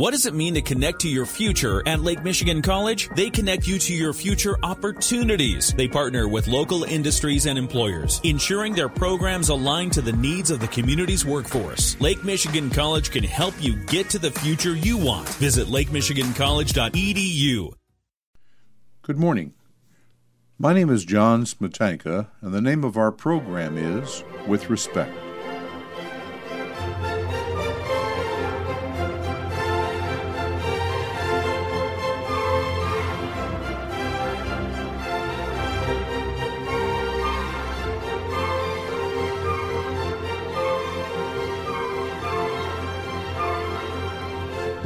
What does it mean to connect to your future at Lake Michigan College? They connect you to your future opportunities. They partner with local industries and employers, ensuring their programs align to the needs of the community's workforce. Lake Michigan College can help you get to the future you want. Visit lakemichigancollege.edu. Good morning. My name is John Smetanka, and the name of our program is With Respect.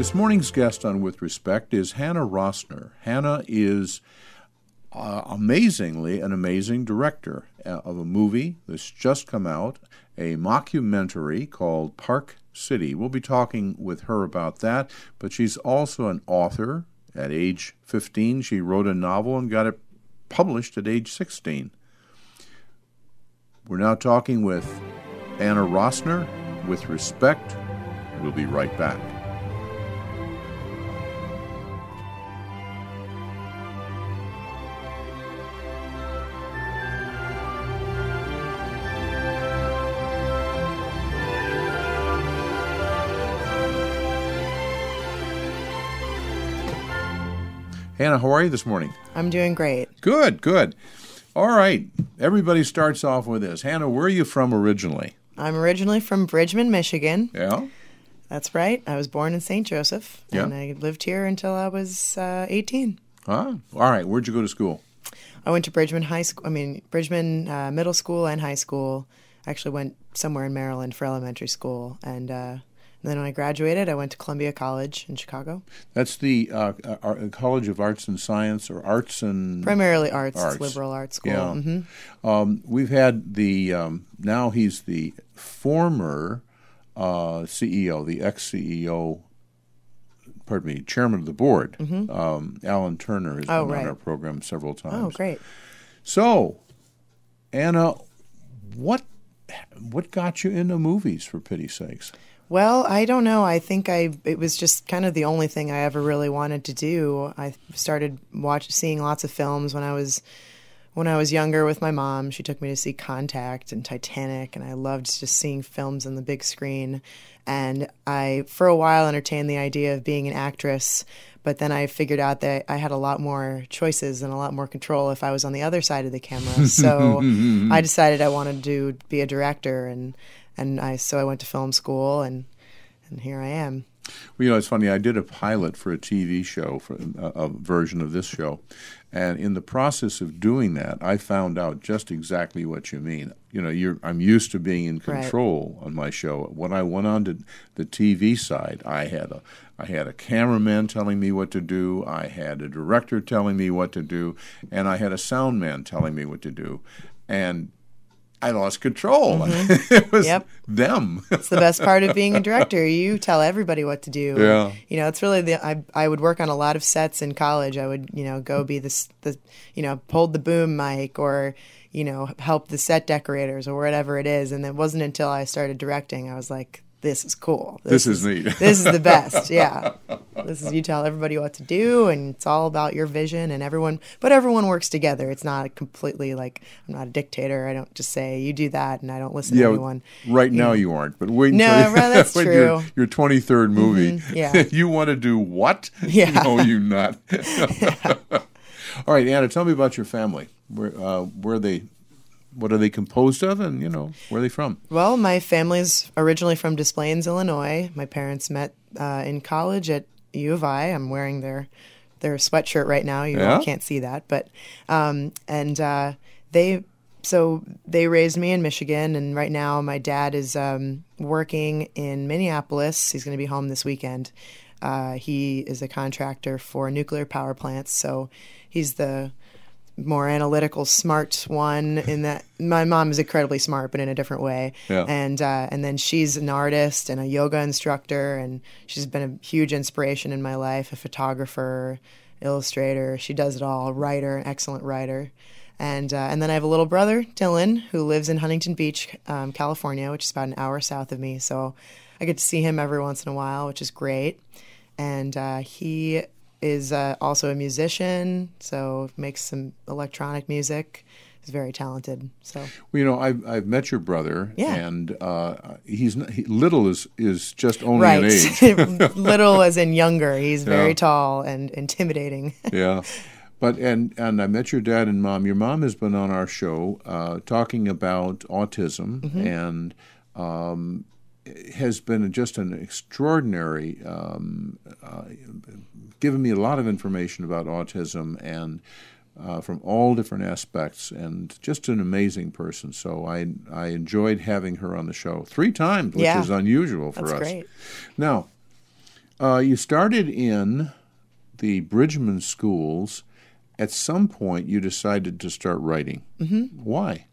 This morning's guest on With Respect is Hannah Rosner. Hannah is uh, amazingly an amazing director uh, of a movie that's just come out, a mockumentary called Park City. We'll be talking with her about that, but she's also an author. At age 15, she wrote a novel and got it published at age 16. We're now talking with Anna Rosner. With respect, we'll be right back. Hannah, how are you this morning? I'm doing great. Good, good. All right. Everybody starts off with this. Hannah, where are you from originally? I'm originally from Bridgman, Michigan. Yeah. That's right. I was born in St. Joseph, Yeah. and I lived here until I was uh, 18. Huh? All right. Where'd you go to school? I went to Bridgman High School. I mean, Bridgman uh, Middle School and High School. I actually went somewhere in Maryland for elementary school, and, uh, and then when I graduated, I went to Columbia College in Chicago. That's the uh, uh, Ar- College of Arts and Science or Arts and Primarily arts, Arts. Liberal arts school. Yeah. hmm Um, we've had the um, now he's the former uh, CEO, the ex CEO. Pardon me, chairman of the board. Um, Alan Turner has Oh, been right. on our program several times. Oh, great. So, Anna, what what got you into movies? For pity's sakes. Well, I don't know. I think I it was just kind of the only thing I ever really wanted to do. I started watch seeing lots of films when I was when I was younger with my mom. She took me to see Contact and Titanic, and I loved just seeing films on the big screen. And I, for a while, entertained the idea of being an actress, but then I figured out that I had a lot more choices and a lot more control if I was on the other side of the camera. So I decided I wanted to be a director, and and I so I went to film school, and and here I am. Well, you know, it's funny. I did a pilot for a TV show, for a, a version of this show, and in the process of doing that, I found out just exactly what you mean. You know, you're, I'm used to being in Right. control on my show. When I went on to the TV side, I had a I had a cameraman telling me what to do, I had a director telling me what to do, and I had a sound man telling me what to do, and I lost control. Mm-hmm. it was Yep. them. It's the best part of being a director. You tell everybody what to do. Yeah. You know, it's really the I I would work on a lot of sets in college. I would, you know, go be the the you know, hold the boom mic or you know, help the set decorators or whatever it is. And it wasn't until I started directing I was like, this is cool. This is neat. this is the best. Yeah. This is you tell everybody what to do and it's all about your vision and everyone but everyone works together. It's not completely like I'm not a dictator. I don't just say you do that and I don't listen to anyone. Right now you aren't, but wait No, until well, that's true. Mm-hmm. Your, your 23rd movie. yeah. you want to do what? Yeah. No, you not. All right, Anna, tell me about your family. Where, uh, where are they? What are they composed of, and you know where are they from? Well, my family's originally from Des Plaines, Illinois. My parents met uh, in college at U of I. I'm wearing their their sweatshirt right now. You Yeah? can't see that, but um, and uh, they so they raised me in Michigan, and right now my dad is um, working in Minneapolis. He's going to be home this weekend. Uh, he is a contractor for nuclear power plants, so he's the more analytical, smart one. In that, my mom is incredibly smart, but in a different way. Yeah. And uh, and then she's an artist and a yoga instructor, and she's been a huge inspiration in my life. A photographer, illustrator, she does it all. Writer, an excellent writer. And uh, and then I have a little brother, Dylan, who lives in Huntington Beach, um, California, which is about an hour south of me. So I get to see him every once in a while, which is great. and uh, he is uh, also a musician, so makes some electronic music. He's very talented. So Well, you know, I've, I've met your brother, Yeah. and uh, he's not, he, little is is just only right, an age. little as in younger. He's very Yeah. tall and intimidating. yeah. But and and I met your dad and mom. Your mom has been on our show uh, talking about autism Mm-hmm. and um, has been just an extraordinary, um, uh, given me a lot of information about autism and. Uh, from all different aspects, and just an amazing person. So I I enjoyed having her on the show three times, which Yeah. is unusual for That's us. great. Now, uh, you started in the Bridgman schools. At some point, you decided to start writing. Mm-hmm. Why?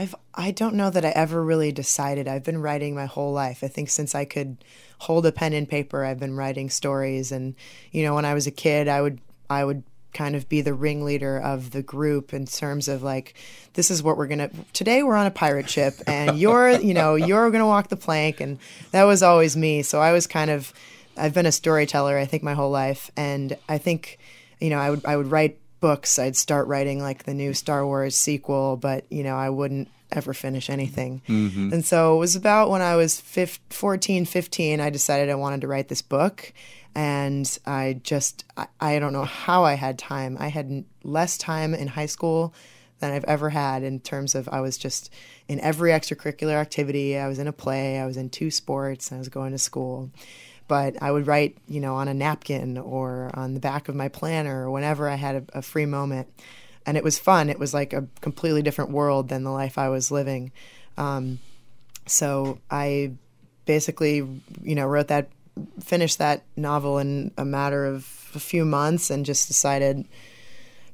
I've I don't know that I ever really decided. I've been writing my whole life. I think since I could hold a pen and paper, I've been writing stories. And you know, when I was a kid, I would I would kind of be the ringleader of the group in terms of like this is what we're gonna today we're on a pirate ship and you're you know you're gonna walk the plank and that was always me so i was kind of i've been a storyteller i think my whole life and i think you know i would i would write books i'd start writing like the new star wars sequel but you know i wouldn't ever finish anything mm-hmm. and so it was about when i was 15, 14 15 i decided i wanted to write this book and I just I, I don't know how I had time. I had less time in high school than I've ever had in terms of I was just in every extracurricular activity. I was in a play, I was in two sports, I was going to school. But I would write, you know, on a napkin or on the back of my planner or whenever I had a, a free moment. And it was fun. It was like a completely different world than the life I was living. Um, so I basically, you know, wrote that, finished that novel in a matter of a few months, and just decided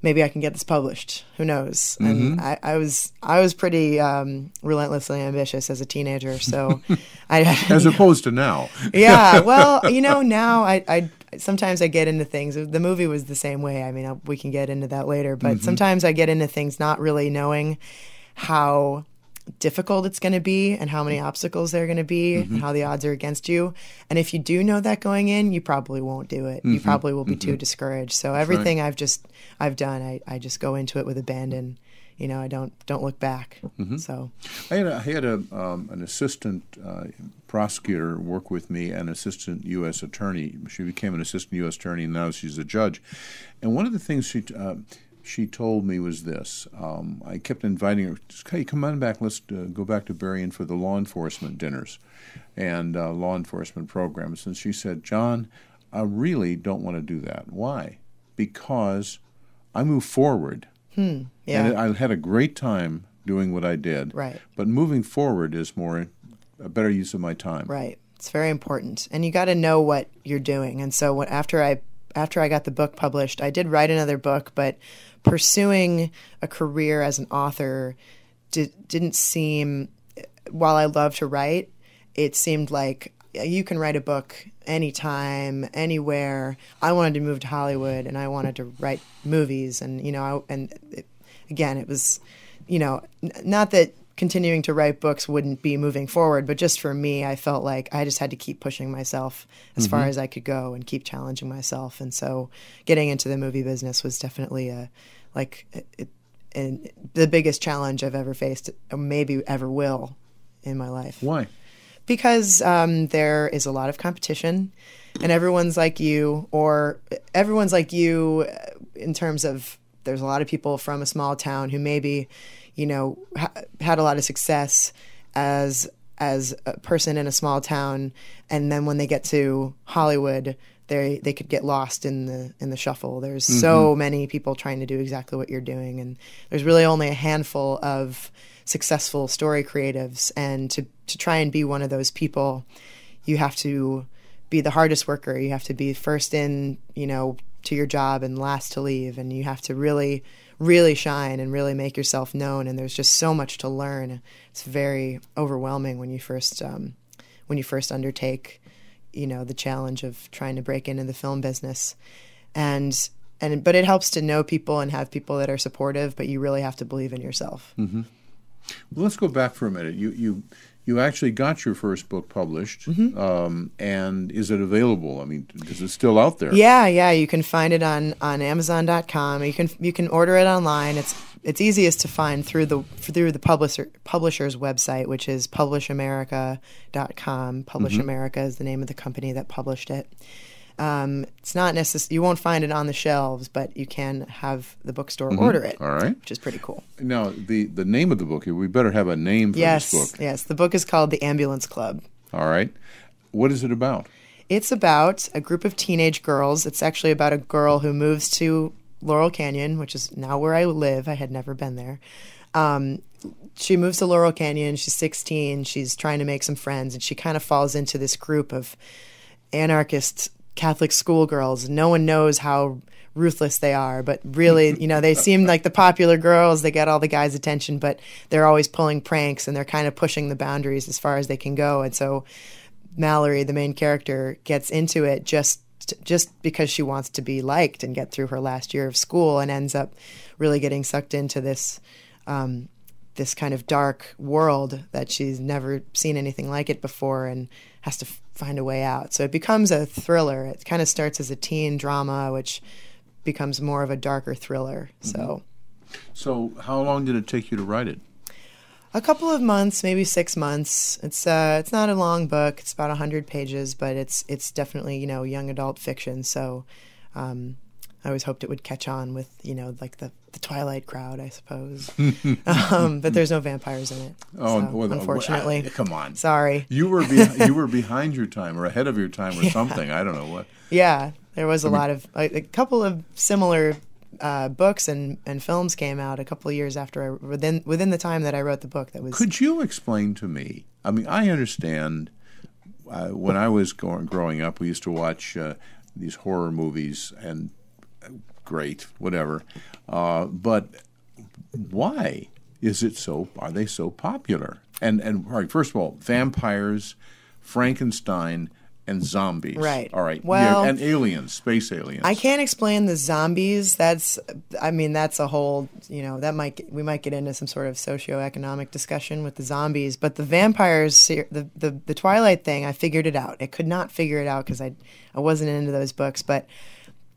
maybe I can get this published. Who knows? And I, I was I was pretty um, relentlessly ambitious as a teenager, so I As opposed to now. yeah. Well, you know, now I, I sometimes I get into things. The movie was the same way. I mean, we can get into that later, but sometimes I get into things not really knowing how difficult it's going to be and how many obstacles there are going to be and how the odds are against you. And if you do know that going in, you probably won't do it. You probably will be too discouraged. So everything I've just I've done, I, I just go into it with abandon. You know, I don't don't look back. So I had a, I had a um, an assistant uh, prosecutor work with me, an assistant U.S. attorney. She became an assistant U.S. attorney, and now she's a judge. And one of the things she uh, she told me was this. Um, I kept inviting her. Hey, come on back. Let's uh, go back to Berrien for the law enforcement dinners and uh, law enforcement programs. And she said, John, I really don't want to do that. Why? Because I move forward. yeah. And I had a great time doing what I did. Right. But moving forward is more a better use of my time. Right. It's very important, and you got to know what you're doing. And so, when, after I after I got the book published, I did write another book, but pursuing a career as an author did, didn't seem. While I love to write, it seemed like you can write a book anytime, anywhere. I wanted to move to Hollywood, and I wanted to write movies, and you know, I, and it, again, it was, you know, n- not that continuing to write books wouldn't be moving forward, but just for me, I felt like I just had to keep pushing myself as far mm-hmm. as I could go and keep challenging myself. And so, getting into the movie business was definitely a like it, it, and the biggest challenge I've ever faced, or maybe ever will, in my life Why? because um, there is a lot of competition and everyone's like you or everyone's like you uh, in terms of there's a lot of people from a small town who maybe you know ha- had a lot of success as as a person in a small town and then when they get to Hollywood they they could get lost in the in the shuffle. There's so many people trying to do exactly what you're doing and there's really only a handful of successful story creatives and to to try and be one of those people you have to be the hardest worker. You have to be first in you know to your job and last to leave and you have to really really shine and really make yourself known and there's just so much to learn. It's very overwhelming when you first um, when you first undertake you know the challenge of trying to break into the film business and and but it helps to know people and have people that are supportive but you really have to believe in yourself Well, let's go back for a minute. You you you actually got your first book published, Mm-hmm. um, and is it available? I mean, is it still out there? Yeah, yeah, you can find it on on Amazon.com. You can you can order it online. It's it's easiest to find through the through the publisher publisher's website, which is publishamerica.com. Publish Mm-hmm. America is the name of the company that published it. Um, it's not necessary. You won't find it on the shelves, but you can have the bookstore order it. Mm-hmm. All right. which is pretty cool. Now, the the name of the book. We better have a name for Yes, this book. yes. The book is called The Ambulance Club. All right. What is it about? It's about a group of teenage girls. It's actually about a girl who moves to Laurel Canyon, which is now where I live. I had never been there. Um, she moves to Laurel Canyon. She's 16. She's trying to make some friends, and she kind of falls into this group of anarchist Catholic schoolgirls. No one knows how ruthless they are, but really, you know, they seem like the popular girls. They get all the guys' attention, but they're always pulling pranks and they're kind of pushing the boundaries as far as they can go. And so Mallory, the main character, gets into it just just because she wants to be liked and get through her last year of school, and ends up really getting sucked into this um, this kind of dark world that she's never seen anything like it before, and has to f- find a way out. So it becomes a thriller. It kind of starts as a teen drama, which becomes more of a darker thriller. So. So, how long did it take you to write it? A couple of months, maybe six months. It's uh, it's not a long book. It's about hundred pages, but it's it's definitely you know young adult fiction. So, um, I always hoped it would catch on with you know like the the Twilight crowd, I suppose. um, but there's no vampires in it. Oh, so, well, unfortunately. well, come on. Sorry. You were be- you were behind your time or ahead of your time or something. I don't know what. Yeah, there was a lot of a, a couple of similar uh, books and, and films came out a couple of years after I within within the time that I wrote the book. That was Could you explain to me? I mean, I understand. Uh, when I was going, growing up, we used to watch uh, these horror movies, and uh, great, whatever. Uh, but why is it so? Are they so popular? And and first of all, vampires, Frankenstein, and zombies. Right. All right. Well- yeah, and aliens, space aliens. I can't explain the zombies. That's, I mean, that's a whole, you know, that might we might get into some sort of socioeconomic discussion with the zombies. But the vampires, the the the Twilight thing, I figured it out. I could not figure it out because I I wasn't into those books, but.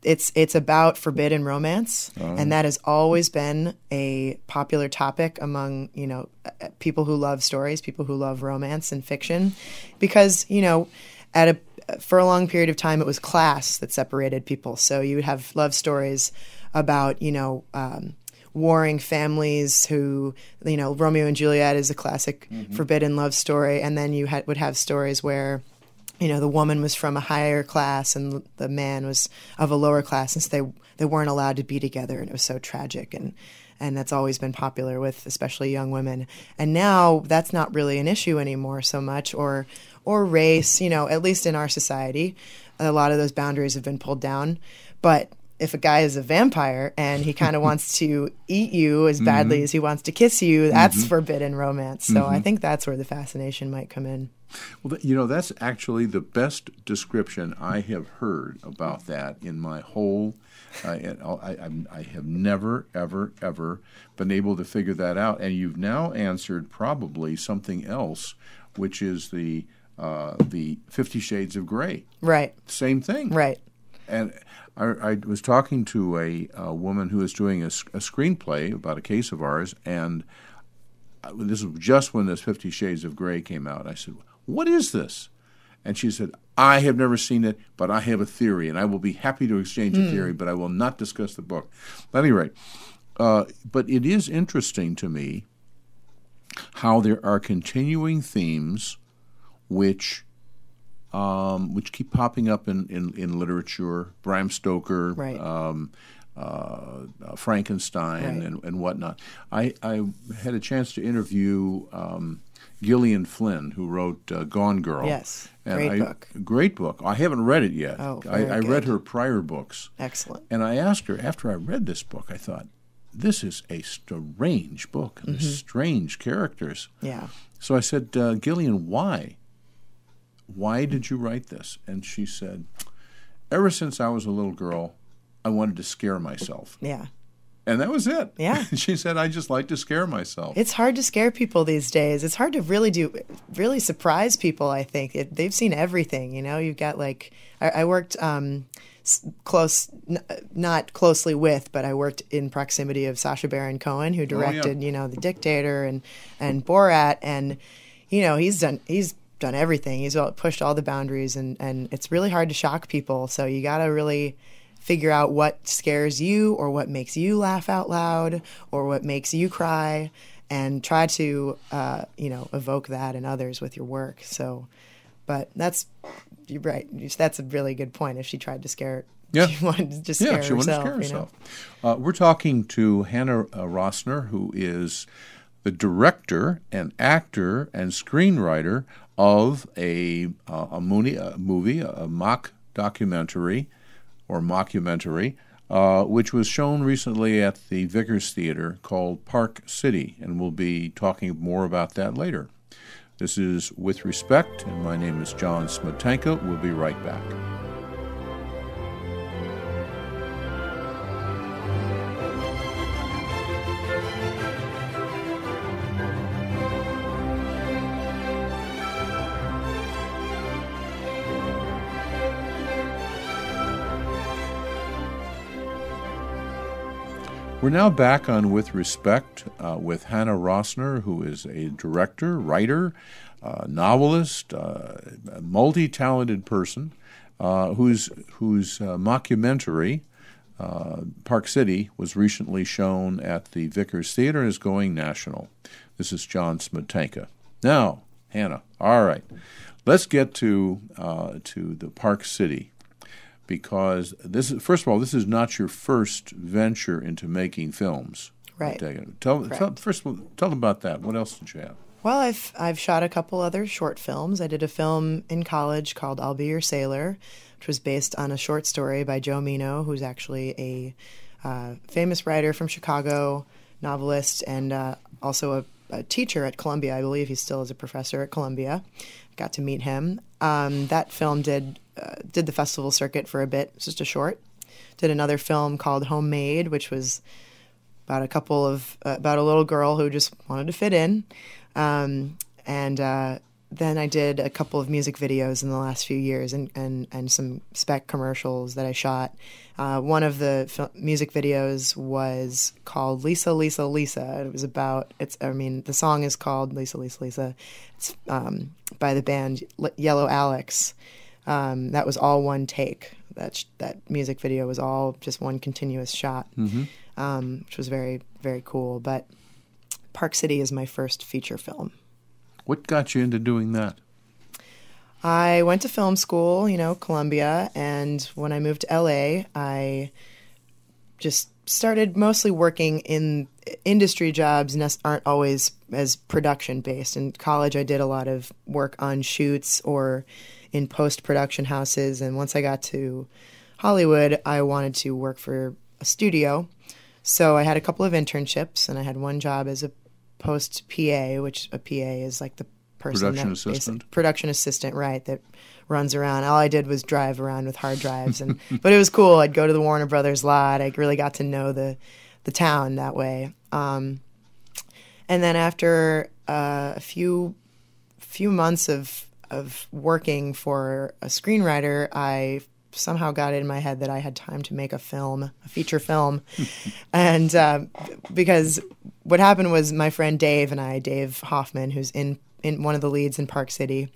It's it's about forbidden romance, and oh. that has always been a popular topic among you know people who love stories, people who love romance and fiction, because you know at a for a long period of time it was class that separated people. So you would have love stories about you know um, warring families who you know Romeo and Juliet is a classic forbidden love story, and then you had, would have stories where you know the woman was from a higher class and the man was of a lower class, and so they they weren't allowed to be together, and it was so tragic and. And that's always been popular with especially young women. And now that's not really an issue anymore so much, or or race. You know, at least in our society, a lot of those boundaries have been pulled down. But if a guy is a vampire and he kind of wants to eat you as mm-hmm. badly as he wants to kiss you, that's mm-hmm. forbidden romance. So I mm-hmm. think that's where the fascination might come in. Well, you know, that's actually the best description I have heard about that in my whole. Uh, and I, I have never, ever, ever been able to figure that out. And you've now answered probably something else, which is the uh, the Fifty Shades of Grey. Right, Same thing. right. And I, I was talking to a, a woman who was doing a screenplay about a case of ours, and this was just when this Fifty Shades of Grey came out. I said, "What is this?" And she said, "I have never seen it, but I have a theory, and I will be happy to exchange a theory, but I will not discuss the book." At any rate, uh, but it is interesting to me how there are continuing themes which um, which keep popping up in, in, in literature, Bram Stoker, Right. um, uh, uh, Frankenstein, Right. and, and whatnot. I, I had a chance to interview um, Gillian Flynn, who wrote uh, Gone Girl. Yes. And Great I- book. Great book. I haven't read it yet. Oh, I, I read her prior books. Excellent. And I asked her, after I read this book, I thought, this is a strange book, and Mm-hmm. strange characters. Yeah. So I said, uh, Gillian, why? Why did you write this? And she said, Ever since I was a little girl, I wanted to scare myself. Yeah. And that was it. Yeah. she said, I just like to scare myself. It's hard to scare people these days. It's hard to really do, really surprise people. I think it, they've seen everything. You know, you've got like I, I worked um, close, n- not closely with, but I worked in proximity of Sacha Baron Cohen, who directed you know The Dictator and and Borat, and you know he's done he's done everything. He's pushed all the boundaries, and and it's really hard to shock people. So you got to really figure out what scares you or what makes you laugh out loud or what makes you cry and try to uh, you know evoke that in others with your work so but that's you're right that's a really good point if she tried to scare Yeah. she wanted to just scare yeah, she wanted to herself, you know? Uh, we're talking to Hannah uh, Rosner, who is the director and actor and screenwriter of a uh, a, movie, a movie, a mock documentary or mockumentary, uh, which was shown recently at the Vickers Theater called Park City, and we'll be talking more about that later. This is With Respect, and my name is John Smetanka. We'll be right back. We're now back on With Respect uh, with Hannah Rosner, who is a director, writer, uh, novelist, uh, multi talented person uh, whose, whose uh, mockumentary, uh, Park City, was recently shown at the Vickers Theater and is going national. This is John Smetanka. Now, Hannah, all right, let's get to, to the Park City because this is first of all this is not your first venture into making films. Right. Tell, tell first of all tell them about that. What else did you have? Well, I've I've shot a couple other short films. I did a film in college called "I'll Be Your Sailor," which was based on a short story by Joe Meno, who's actually a uh, famous writer from Chicago, novelist, and uh, also a, a, teacher at Columbia. I believe he still is a professor at Columbia. Got to meet him. Um, that film did uh, did the festival circuit for a bit. It's just a short. Did another film called Homemade, which was about a couple of uh, about a little girl who just wanted to fit in. Um, and uh, then I did a couple of music videos in the last few years, and and, and some spec commercials that I shot. Uh, one of the fil- music videos was called Lisa, Lisa, Lisa. It was about it's. I mean, the song is called Lisa, Lisa, Lisa. It's um, by the band Yellow Alex. Um, that was all one take. That sh- that music video was all just one continuous shot, mm-hmm. um, which was very very cool. But Park City is my first feature film. What got you into doing that? I went to film school, you know, Columbia, and when I moved to LA, I just started mostly working in industry jobs and aren't always as production based. In college, I did a lot of work on shoots or in post production houses. And once I got to Hollywood, I wanted to work for a studio. So I had a couple of internships, and I had one job as a post PA, which a PA is like the person production that assistant. production assistant, right? That runs around. All I did was drive around with hard drives, and but it was cool. I'd go to the Warner Brothers lot. I really got to know the the town that way. Um, and then after uh, a few few months of of working for a screenwriter, I somehow got it in my head that I had time to make a film, a feature film, and uh, because what happened was my friend Dave and I, Dave Hoffman, who's in in one of the leads in Park City,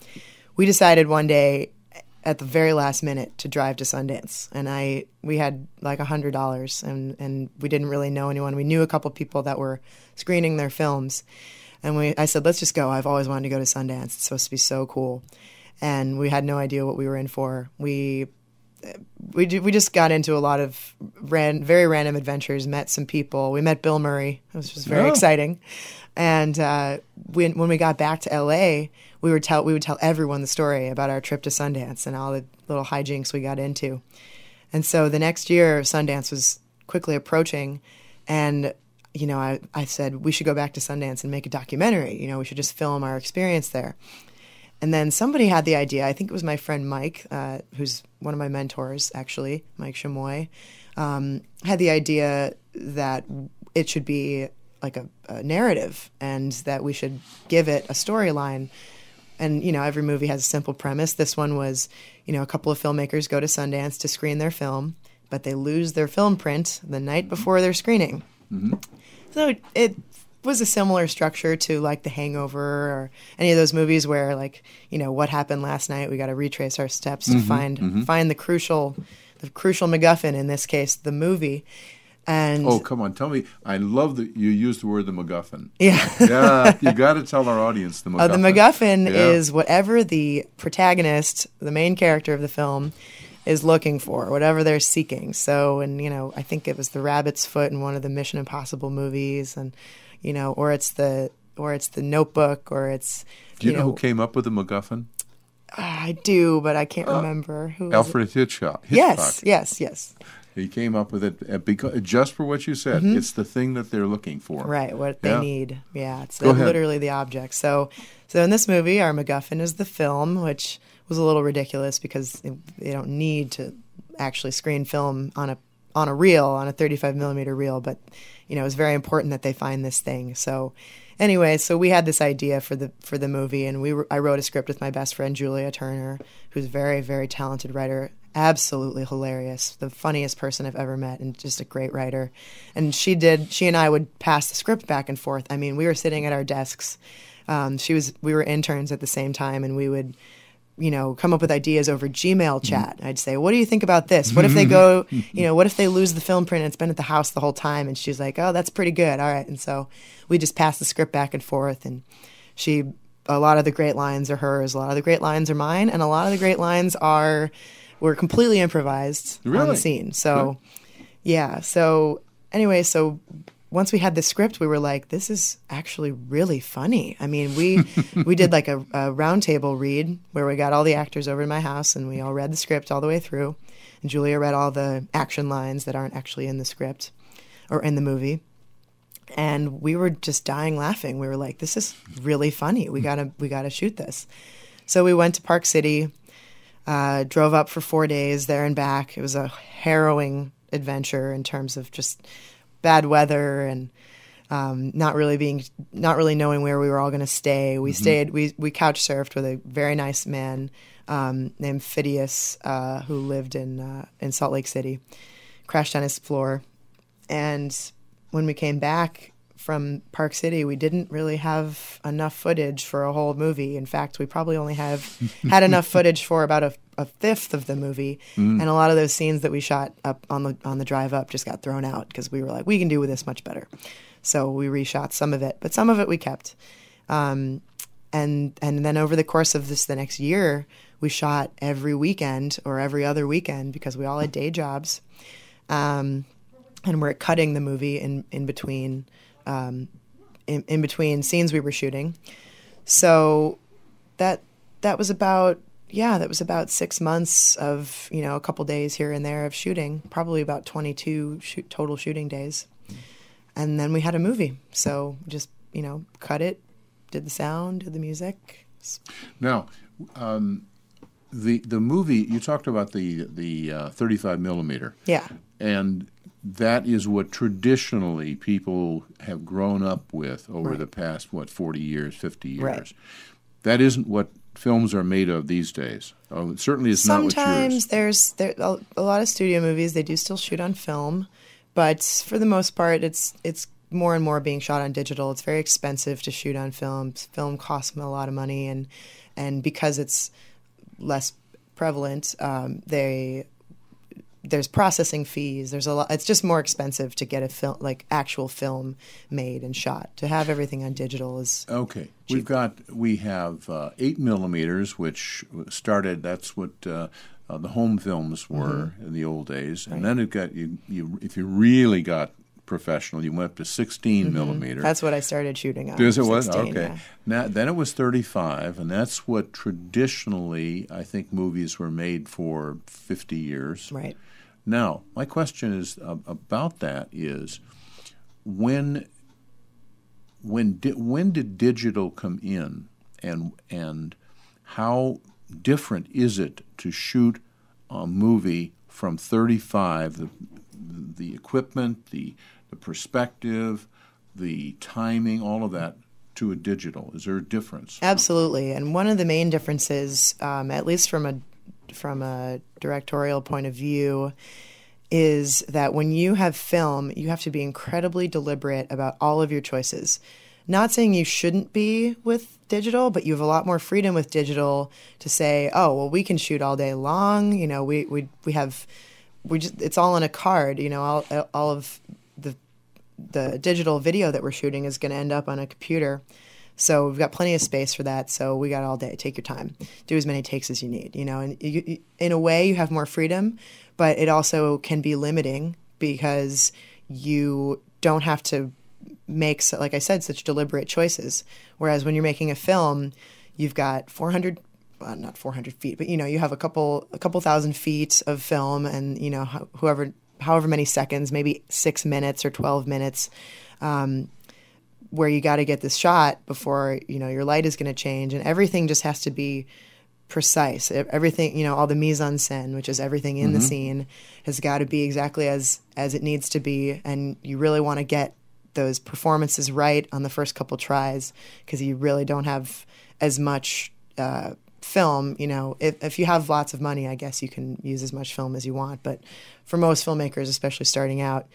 we decided one day at the very last minute to drive to Sundance, and I we had like a hundred dollars, and and we didn't really know anyone. We knew a couple people that were screening their films, and we I said let's just go. I've always wanted to go to Sundance. It's supposed to be so cool, and we had no idea what we were in for. We we we just got into a lot of ran, very random adventures. Met some people. We met Bill Murray, which was very Oh. exciting. And uh, when when we got back to L.A., we would tell we would tell everyone the story about our trip to Sundance and all the little hijinks we got into. And so the next year, Sundance was quickly approaching, and you know, I, I said we should go back to Sundance and make a documentary. You know, we should just film our experience there. And then somebody had the idea. I think it was my friend Mike, uh, who's one of my mentors, actually, Mike Chamoy, um, had the idea that it should be like a, a narrative and that we should give it a storyline. And you know, every movie has a simple premise. This one was, you know, a couple of filmmakers go to Sundance to screen their film, but they lose their film print the night before their screening. So it, was a similar structure to like The Hangover or any of those movies where like you know what happened last night. We got to retrace our steps to find find the crucial the crucial MacGuffin in this case, the movie. And Oh, come on, tell me. I love that you used the word the MacGuffin. yeah. Yeah, you got to tell our audience the MacGuffin. Uh, the MacGuffin Yeah. is whatever the protagonist, the main character of the film, is looking for, whatever they're seeking. So, and you know, I think it was the rabbit's foot in one of the Mission Impossible movies, and you know, or it's the or it's the Notebook, or it's Do you, know, who came up with the MacGuffin? I do, but I can't remember who. Alfred Hitchcock. Yes, Hitchcock. yes, yes. He came up with it uh, because just for what you said. It's the thing that they're looking for. Mm-hmm. Right, what they Yeah. need. Yeah, it's ahead. literally the object. So, so in this movie, our MacGuffin is the film, which was a little ridiculous because they don't need to actually screen film on a on a reel on a 35 millimeter reel, but you know it's very important that they find this thing. So, anyway, so we had this idea for the for the movie, and we I wrote a script with my best friend Julia Turner, who's a very very talented writer, absolutely hilarious, the funniest person I've ever met, and just a great writer. And she did. She and I would pass the script back and forth. I mean, we were sitting at our desks. Um, she was. We were interns at the same time, and we would you know, come up with ideas over Gmail chat. I'd say, "What do you think about this? What if they go, you know, what if they lose the film print and it's been at the house the whole time?" And she's like, "Oh, that's pretty good. All right." And so we just pass the script back and forth, and she, a lot of the great lines are hers, a lot of the great lines are mine, and a lot of the great lines are were completely improvised on the scene. So, yeah. So anyway, so once we had the script, we were like, "This is actually really funny." I mean, we we did like a, a roundtable read where we got all the actors over to my house and we all read the script all the way through, and Julia read all the action lines that aren't actually in the script or in the movie. And we were just dying laughing. We were like, "This is really funny. We gotta we gotta shoot this." So we went to Park City, uh, drove up for four days there and back. It was a harrowing adventure in terms of just bad weather and um, not really being not really knowing where we were all going to stay. We stayed we we couch surfed with a very nice man um, named Phidias uh, who lived in uh, in Salt Lake City. Crashed on his floor, and when we came back from Park City, we didn't really have enough footage for a whole movie. In fact, we probably only have had enough footage for about a, a fifth of the movie, and a lot of those scenes that we shot up on the on the drive up just got thrown out because we were like, we can do with this much better. So we reshot some of it, but some of it we kept. Um, and and then over the course of this the next year, we shot every weekend or every other weekend because we all had day jobs. Um, and we're cutting the movie in in between um, in, in between scenes we were shooting. So that that was about yeah that was about six months of you know a couple days here and there of shooting probably about 22 shoot, total shooting days and then we had a movie so just you know cut it did the sound did the music Now, um, the the movie you talked about the the uh, 35 millimeter. yeah and that is what traditionally people have grown up with over Right. the past what 40 years 50 years Right. that isn't what films are made of these days oh, it certainly is not what yours Sometimes there's there a, a lot of studio movies they do still shoot on film, but for the most part it's it's more and more being shot on digital. It's very expensive to shoot on film. Film costs a lot of money, and and because it's less prevalent, um, they there's processing fees. There's a lot. It's just more expensive to get a film like actual film made and shot. To have everything on digital is okay we've got we have uh, eight millimeters which started that's what uh, uh, the home films were Mm-hmm. in the old days and then it got you, you if you really got professional you went up to 16 millimeter Mm-hmm. that's what I started shooting on. Because it was 16, okay. yeah. Now then, it was thirty-five, and that's what traditionally I think movies were made for fifty years. Right. Now, my question is uh, about that is when when di- when did digital come in, and and how different is it to shoot a movie from thirty-five? The the equipment, the the perspective, the timing, all of that to a digital? Is there a difference? Absolutely, and one of the main differences, um, at least from a from a directorial point of view, is that when you have film, you have to be incredibly deliberate about all of your choices. Not saying you shouldn't be with digital, but you have a lot more freedom with digital to say, "Oh, well, we can shoot all day long." You know, we we we have we just it's all on a card. You know, all all of the the digital video that we're shooting is going to end up on a computer. So we've got plenty of space for that. So we got all day. Take your time. Do as many takes as you need. You know, and you, you, in a way, you have more freedom, but it also can be limiting because you don't have to make, like I said, such deliberate choices. Whereas when you're making a film, you've got 400 well, not 400 feet, but you know, you have a couple a couple thousand feet of film, and you know, whoever however many seconds, maybe six minutes or 12 minutes, um, where you got to get this shot before you know your light is going to change, and everything just has to be precise. Everything, you know, all the mise en scène, which is everything in mm-hmm. the scene, has got to be exactly as as it needs to be, and you really want to get those performances right on the first couple tries because you really don't have as much uh, film. You know, if, if you have lots of money, I guess you can use as much film as you want. But for most filmmakers, especially starting out,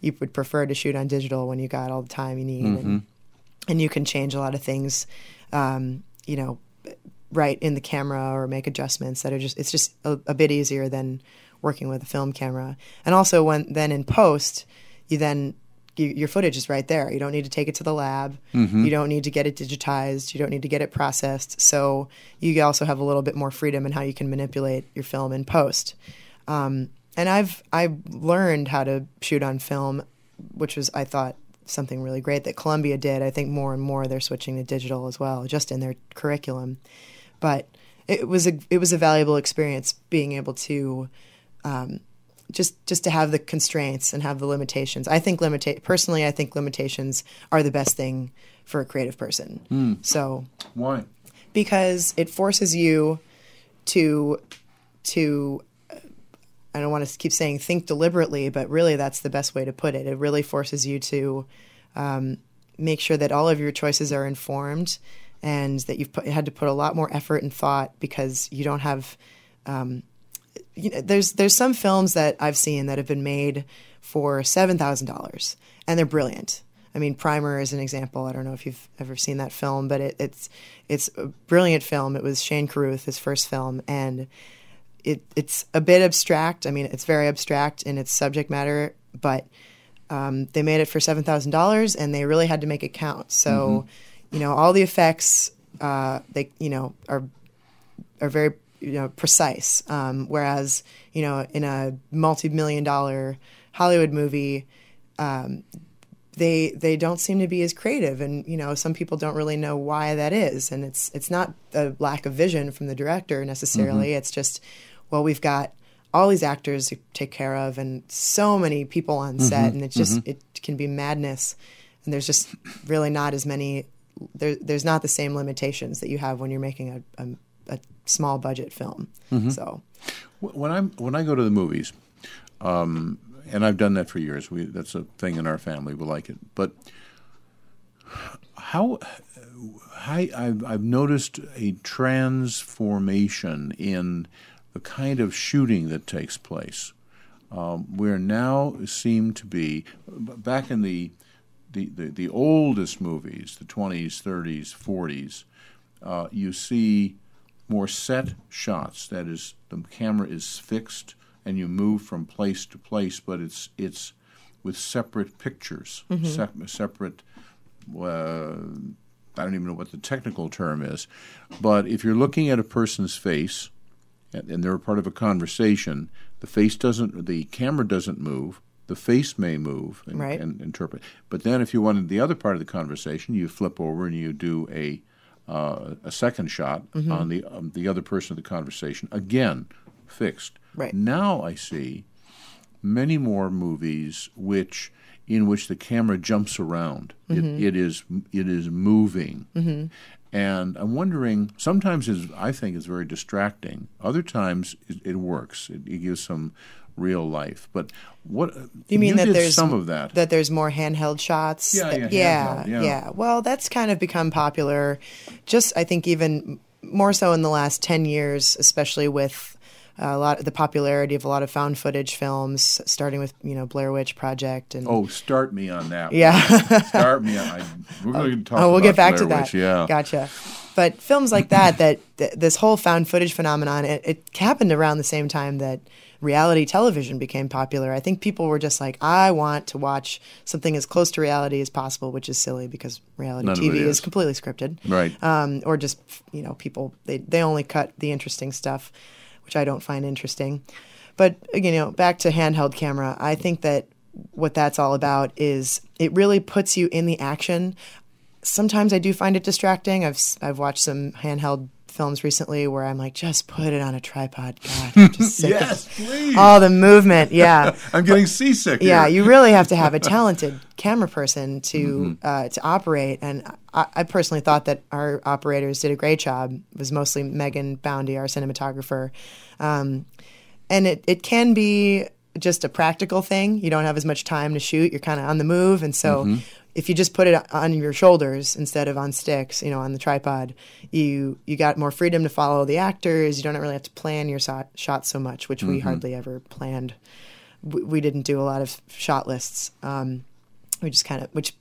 you would prefer to shoot on digital when you got all the time you need, mm-hmm. and, and, you can change a lot of things. Um, you know, right in the camera or make adjustments that are just it's just a, a bit easier than working with a film camera. And also when then in post, you then you, your footage is right there. You don't need to take it to the lab. Mm-hmm. You don't need to get it digitized. You don't need to get it processed. So you also have a little bit more freedom in how you can manipulate your film in post. Um, and I've I learned how to shoot on film, which was I thought something really great that Columbia did. I think more and more they're switching to digital as well, just in their curriculum. But it was a it was a valuable experience being able to um, just just to have the constraints and have the limitations. I think limita- personally, I think limitations are the best thing for a creative person. Mm. So why? Because it forces you to to I don't want to keep saying think deliberately, but really that's the best way to put it. It really forces you to um, make sure that all of your choices are informed and that you've put, had to put a lot more effort and thought because you don't have um, you know, there's there's some films that I've seen that have been made for seven thousand dollars, and they're brilliant. I mean, Primer is an example. I don't know if you've ever seen that film, but it, it's it's a brilliant film. It was Shane Carruth, his first film, and it it's a bit abstract. I mean, it's very abstract in its subject matter, but um, they made it for seven thousand dollars, and they really had to make it count. So, mm-hmm. you know, all the effects uh, they you know are are very you know precise. Um, whereas you know in a multi-million dollar Hollywood movie, um, they they don't seem to be as creative, and you know some people don't really know why that is. And it's it's not a lack of vision from the director necessarily. Mm-hmm. It's just well we've got all these actors to take care of and so many people on set mm-hmm. and it's just mm-hmm. it can be madness and there's just really not as many there, there's not the same limitations that you have when you're making a, a a small budget film. Mm-hmm. So when I'm when I go to the movies, um, and I've done that for years. We that's a thing in our family. We like it, but how I, I've, I've noticed a transformation in the kind of shooting that takes place. Um, where now seem to be back in the the, the, the oldest movies, the 20s, 30s, 40s, uh, you see more set shots. That is, the camera is fixed and you move from place to place, but it's it's with separate pictures, mm-hmm. se- separate. Uh, I don't even know what the technical term is, but if you're looking at a person's face, and, they're part of a conversation, the face doesn't, the camera doesn't move. The face may move and, right. and interpret. But then, if you wanted the other part of the conversation, you flip over and you do a uh, a second shot mm-hmm. on the um, the other person of the conversation. Again, fixed. Right. Now I see many more movies which in which the camera jumps around. Mm-hmm. It, it is it is moving. Mm-hmm. And I'm wondering. Sometimes I think it's very distracting. Other times it, it works. It, it, gives some real life. But what You mean that did there's some of that? That there's more handheld shots. Yeah, yeah, yeah, handheld, yeah. Well, that's kind of become popular. Just I think even more so in the last ten years, especially with a lot the popularity of a lot of found footage films, starting with you know Blair Witch Project and Oh, start me on that. Yeah. one. start me on. I, we're going to talk. Oh, we'll get back to that. Witch, Yeah. Gotcha. But films like that, that th- this whole found footage phenomenon, it, it happened around the same time that reality television became popular. I think people were just like, I want to watch something as close to reality as possible, which is silly because reality None TV is. is. completely scripted. Right. Um, or just, you know, people, they, they only cut the interesting stuff, which I don't find interesting. But, you know, back to handheld camera, I think that what that's all about is it really puts you in the action sometimes I do find it distracting. I've I've watched some handheld films recently where I'm like, just put it on a tripod. God, I'm just sick Yes, please. all the movement. Yeah, I'm getting seasick. yeah. here. You really have to have a talented camera person to uh, to operate. And I, I personally thought that our operators did a great job. It was mostly Megan Boundy, our cinematographer. Um, and it, it can be just a practical thing. You don't have as much time to shoot. You're kind of on the move, and so if you just put it on your shoulders instead of on sticks, you know, on the tripod, you you got more freedom to follow the actors. You don't really have to plan your shot, shots so much, which we hardly ever planned. We, we didn't do a lot of shot lists. Um, we just kind of which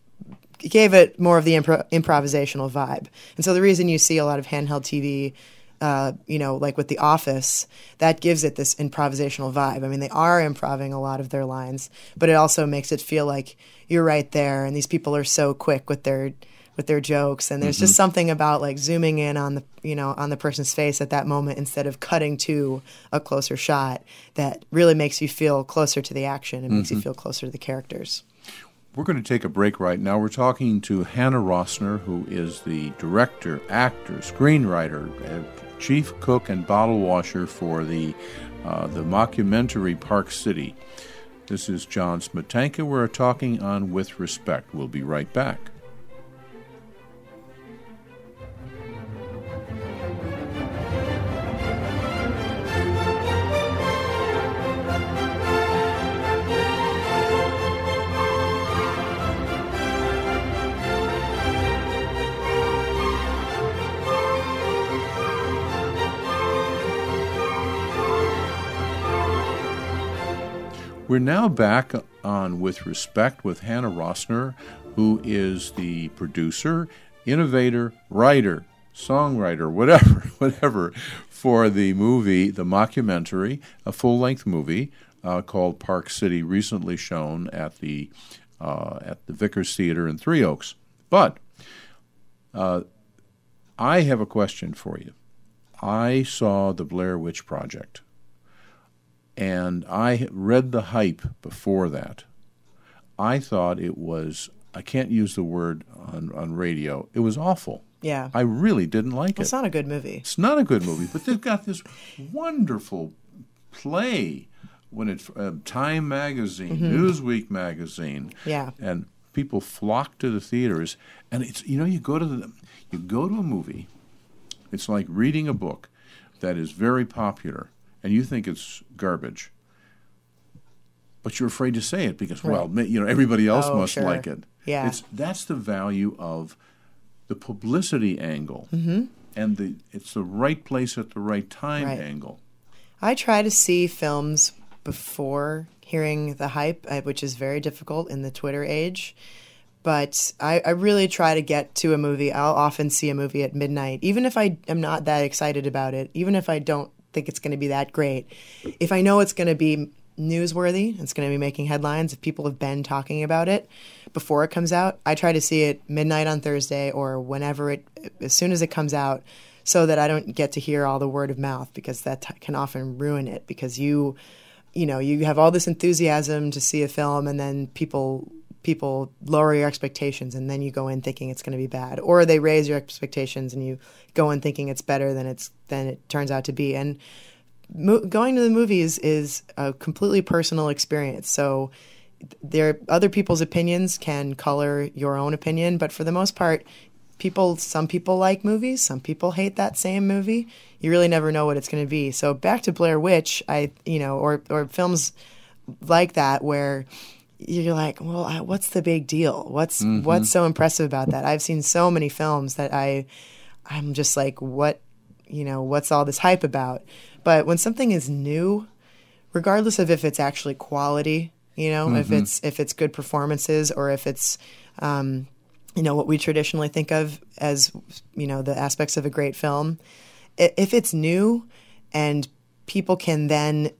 gave it more of the impro- improvisational vibe. And so the reason you see a lot of handheld TV, uh, you know, like with The Office, that gives it this improvisational vibe. I mean, they are improving a lot of their lines, but it also makes it feel like you're right there, and these people are so quick with their with their jokes and there's just something about like zooming in on the you know on the person's face at that moment instead of cutting to a closer shot that really makes you feel closer to the action and makes you feel closer to the characters We're going to take a break right now. We're talking to Hannah Rosner, who is the director, actor, screenwriter, chief cook, and bottle washer for the uh, the mockumentary Park City. This is John Smetanka. We're talking on With Respect. We'll be right back. We're now back on With Respect with Hannah Rosner, who is the producer, innovator, writer, songwriter, whatever, whatever, for the movie, the mockumentary, a full length movie uh, called Park City, recently shown at the, uh, at the Vickers Theater in Three Oaks. But uh, I have a question for you. I saw the Blair Witch Project and I read the hype before that. I thought it was, I can't use the word on, on radio, it was awful. yeah I really didn't like it's it. It's not a good movie It's not a good movie, but they've got this wonderful play when it's uh, Time Magazine, Newsweek Magazine, Yeah. and people flock to the theaters. And it's you know you go to the you go to a movie, it's like reading a book that is very popular, and you think it's garbage, but you're afraid to say it because well Right. ma- you know everybody else Oh, must sure. like it. Yeah. it's that's the value of the publicity angle, Mm-hmm. and the it's the right place at the right time Right. angle. I try to see films before hearing the hype, uh, which is very difficult in the Twitter age. But I, I really try to get to a movie. I'll often see a movie at midnight, even if I am not that excited about it, even if I don't think it's going to be that great. If I know it's going to be newsworthy, it's going to be making headlines, if people have been talking about it before it comes out, I try to see it midnight on Thursday or whenever it, as soon as it comes out, so that I don't get to hear all the word of mouth because that t- can often ruin it because you you know you have all this enthusiasm to see a film and then people people lower your expectations and then you go in thinking it's going to be bad. Or they raise your expectations and you go in thinking it's better than it's than it turns out to be. And mo- going to the movies is a completely personal experience. So there other people's opinions can color your own opinion but for the most part people some people like movies some people hate that same movie. You really never know what it's going to be. So back to blair witch i you know or or films like that where you're like, well, I, what's the big deal? What's what's so impressive about that? I've seen so many films that I I'm just like, what you know, what's all this hype about? But when something is new, regardless of if it's actually quality, you know, if it's if it's good performances or if it's um, you know what we traditionally think of as you know the aspects of a great film, if it's new and people can then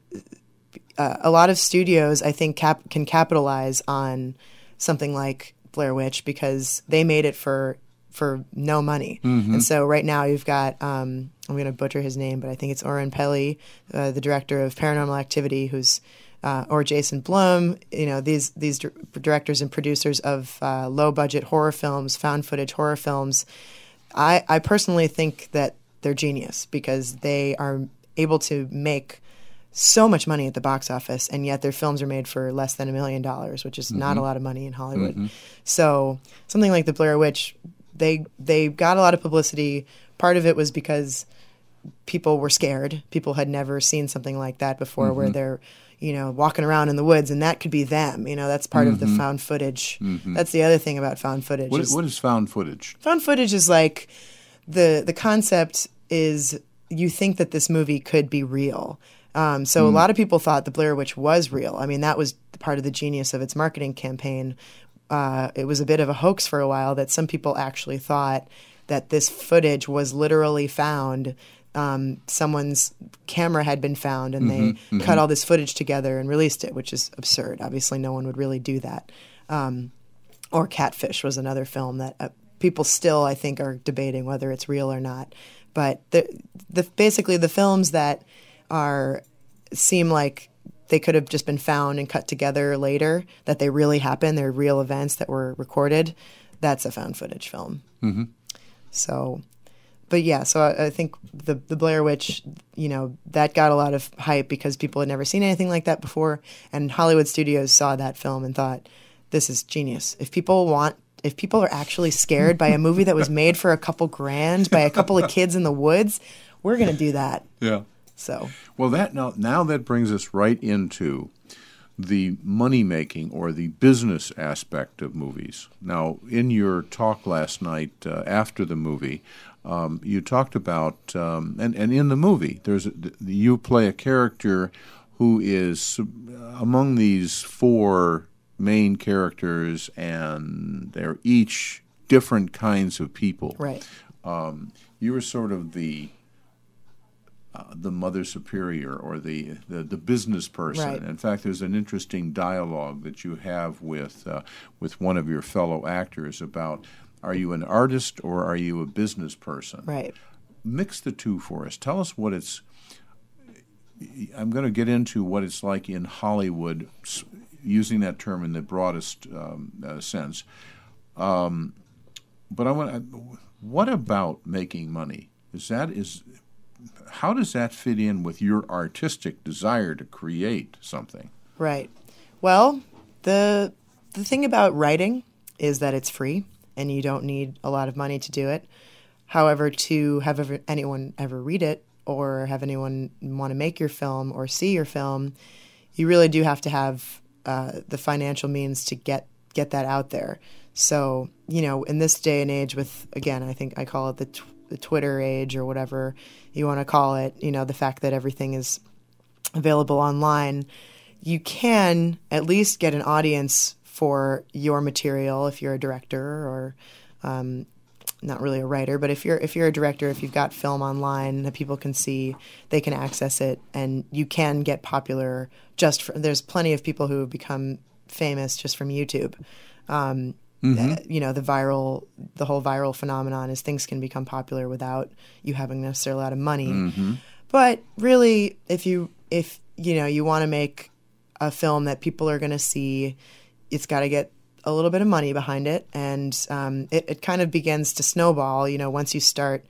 uh, a lot of studios I think cap- can capitalize on something like Blair Witch because they made it for for no money. And so right now you've got um, I'm going to butcher his name, but I think it's Oren Peli, uh, the director of Paranormal Activity, who's uh, or Jason Blum. You know these these dir- directors and producers of uh, low budget horror films, found footage horror films. I, I personally think that they're genius because they are able to make so much money at the box office, and yet their films are made for less than a million dollars, which is not a mm-hmm. lot of money in Hollywood. Mm-hmm. So something like the Blair Witch, they they got a lot of publicity. Part of it was because people were scared. People had never seen something like that before, where mm-hmm. they're you know walking around in the woods, and that could be them. You know, that's part of the found footage. That's the other thing about found footage. What, is- what is found footage? found footage is like the the concept is you think that this movie could be real. Um, so a lot of people thought the Blair Witch was real. I mean, that was part of the genius of its marketing campaign. Uh, it was a bit of a hoax for a while that some people actually thought that this footage was literally found. Um, someone's camera had been found, and they cut all this footage together and released it, which is absurd. Obviously, no one would really do that or Catfish was another film that uh, people still, I think, are debating whether it's real or not. But the, the basically the films that are seem like they could have just been found and cut together later, that they really happened, they're real events that were recorded. That's a found footage film. Mm-hmm. So, but yeah, so I, I think the the Blair Witch, you know, that got a lot of hype because people had never seen anything like that before, and Hollywood studios saw that film and thought, "This is genius." If people want, if people are actually scared by a movie that was made for a couple grand by a couple of kids in the woods, we're gonna do that. Yeah. So, Well, that now now that brings us right into the money making or the business aspect of movies. Now, in your talk last night uh, after the movie, um, you talked about um, and and in the movie, there's a, you play a character who is among these four main characters, and they're each different kinds of people. right, You were sort of the uh, the mother superior or the, the, the business person. Right. In fact, there's an interesting dialogue that you have with uh, with one of your fellow actors about are you an artist or are you a business person? right. Mix the two for us. Tell us what it's. I'm going to get into what it's like in Hollywood, using that term in the broadest um, uh, sense. Um, but I want. What about making money? Is that is how does that fit in with your artistic desire to create something? Right. Well, the the thing about writing is that it's free and you don't need a lot of money to do it. However, to have ever, anyone ever read it or have anyone want to make your film or see your film, you really do have to have uh, the financial means to get get that out there. So you know, in this day and age, with again, I think I call it the the Twitter age or whatever you want to call it. You know, the fact that everything is available online, you can at least get an audience for your material if you're a director or um, not really a writer, but if you're if you're a director, if you've got film online that people can see, they can access it, and you can get popular. Just for, there's plenty of people who have become famous just from YouTube. Um, uh, you know the viral, the whole viral phenomenon is things can become popular without you having necessarily a lot of money. But really, if you if you know you want to make a film that people are going to see, it's got to get a little bit of money behind it, and um, it, it kind of begins to snowball. You know, once you start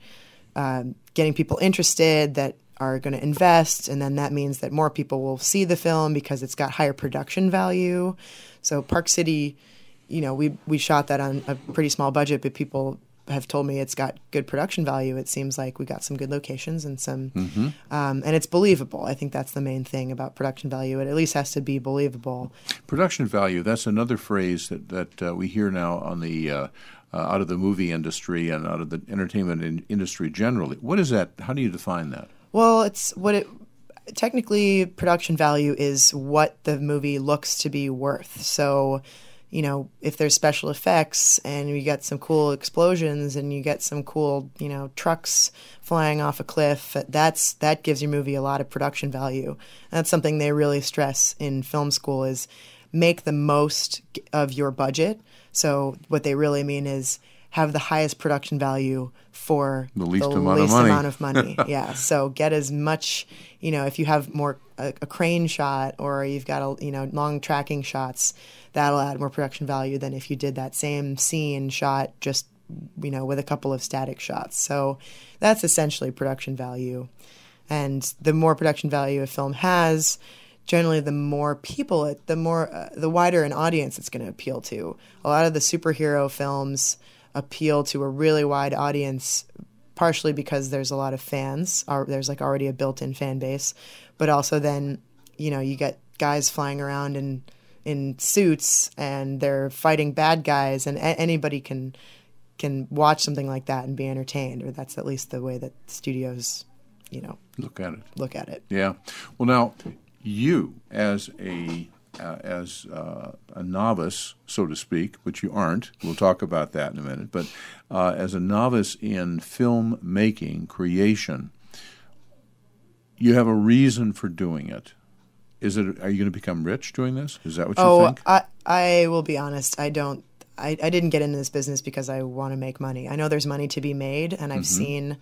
um, getting people interested that are going to invest, and then that means that more people will see the film because it's got higher production value. So Park City, you know, we we shot that on a pretty small budget, but people have told me it's got good production value. It seems like we got some good locations and some, um, and it's believable. I think that's the main thing about production value. It at least has to be believable. Production value, that's another phrase that, that uh, we hear now on the uh, uh, out of the movie industry and out of the entertainment in- industry generally. What is that? How do you define that? Well, it's what it technically production value is what the movie looks to be worth. So, you know, if there's special effects and you get some cool explosions and you get some cool, you know, trucks flying off a cliff, that's that gives your movie a lot of production value. And that's something they really stress in film school is make the most of your budget. So what they really mean is have the highest production value for The least the amount of least money. amount of money. yeah. So get as much, you know, if you have more a, a crane shot or you've got a, you know long tracking shots, that'll add more production value than if you did that same scene shot just you know with a couple of static shots. So that's essentially production value. And the more production value a film has, generally the more people it the more uh, the wider an audience it's going to appeal to. A lot of the superhero films appeal to a really wide audience partially because there's a lot of fans or there's like already a built-in fan base but also then you know you get guys flying around in in suits and they're fighting bad guys and a- anybody can can watch something like that and be entertained or that's at least the way that studios you know Look at it. look at it Yeah. Well, now you as a uh, as uh, a novice, so to speak, which you aren't. We'll talk about that in a minute. But uh, as a novice in film making, creation, you have a reason for doing it. Is it? Are you going to become rich doing this? Is that what you Oh, think? I I will be honest. I don't. I, I didn't get into this business because I want to make money. I know there's money to be made, and I've seen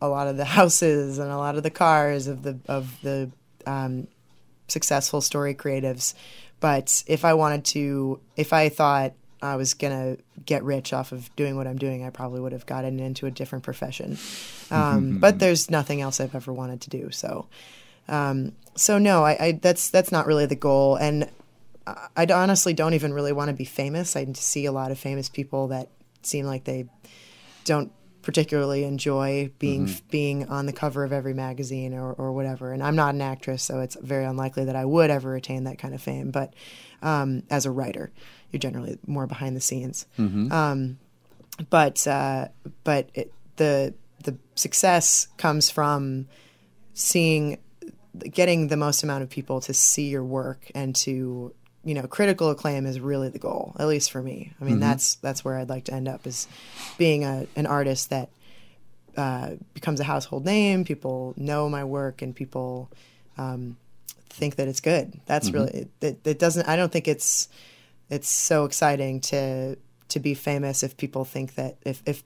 a lot of the houses and a lot of the cars of the of the um, successful story creatives. But if I wanted to, if I thought I was gonna get rich off of doing what I'm doing, I probably would have gotten into a different profession. Um, but there's nothing else I've ever wanted to do. So, um, so no, I, I that's that's not really the goal. And I I honestly don't even really want to be famous. I see a lot of famous people that seem like they don't particularly enjoy being being on the cover of every magazine or, or whatever. And I'm not an actress, so it's very unlikely that I would ever attain that kind of fame. But um, as a writer, you're generally more behind the scenes. Um, but uh, but it, the the success comes from seeing getting the most amount of people to see your work and to you know critical acclaim is really the goal at least for me. I mean that's that's where i'd like to end up is being a, an artist that uh, becomes a household name people know my work and people um, think that it's good. That's really it, it doesn't i don't think it's it's so exciting to to be famous if people think that if if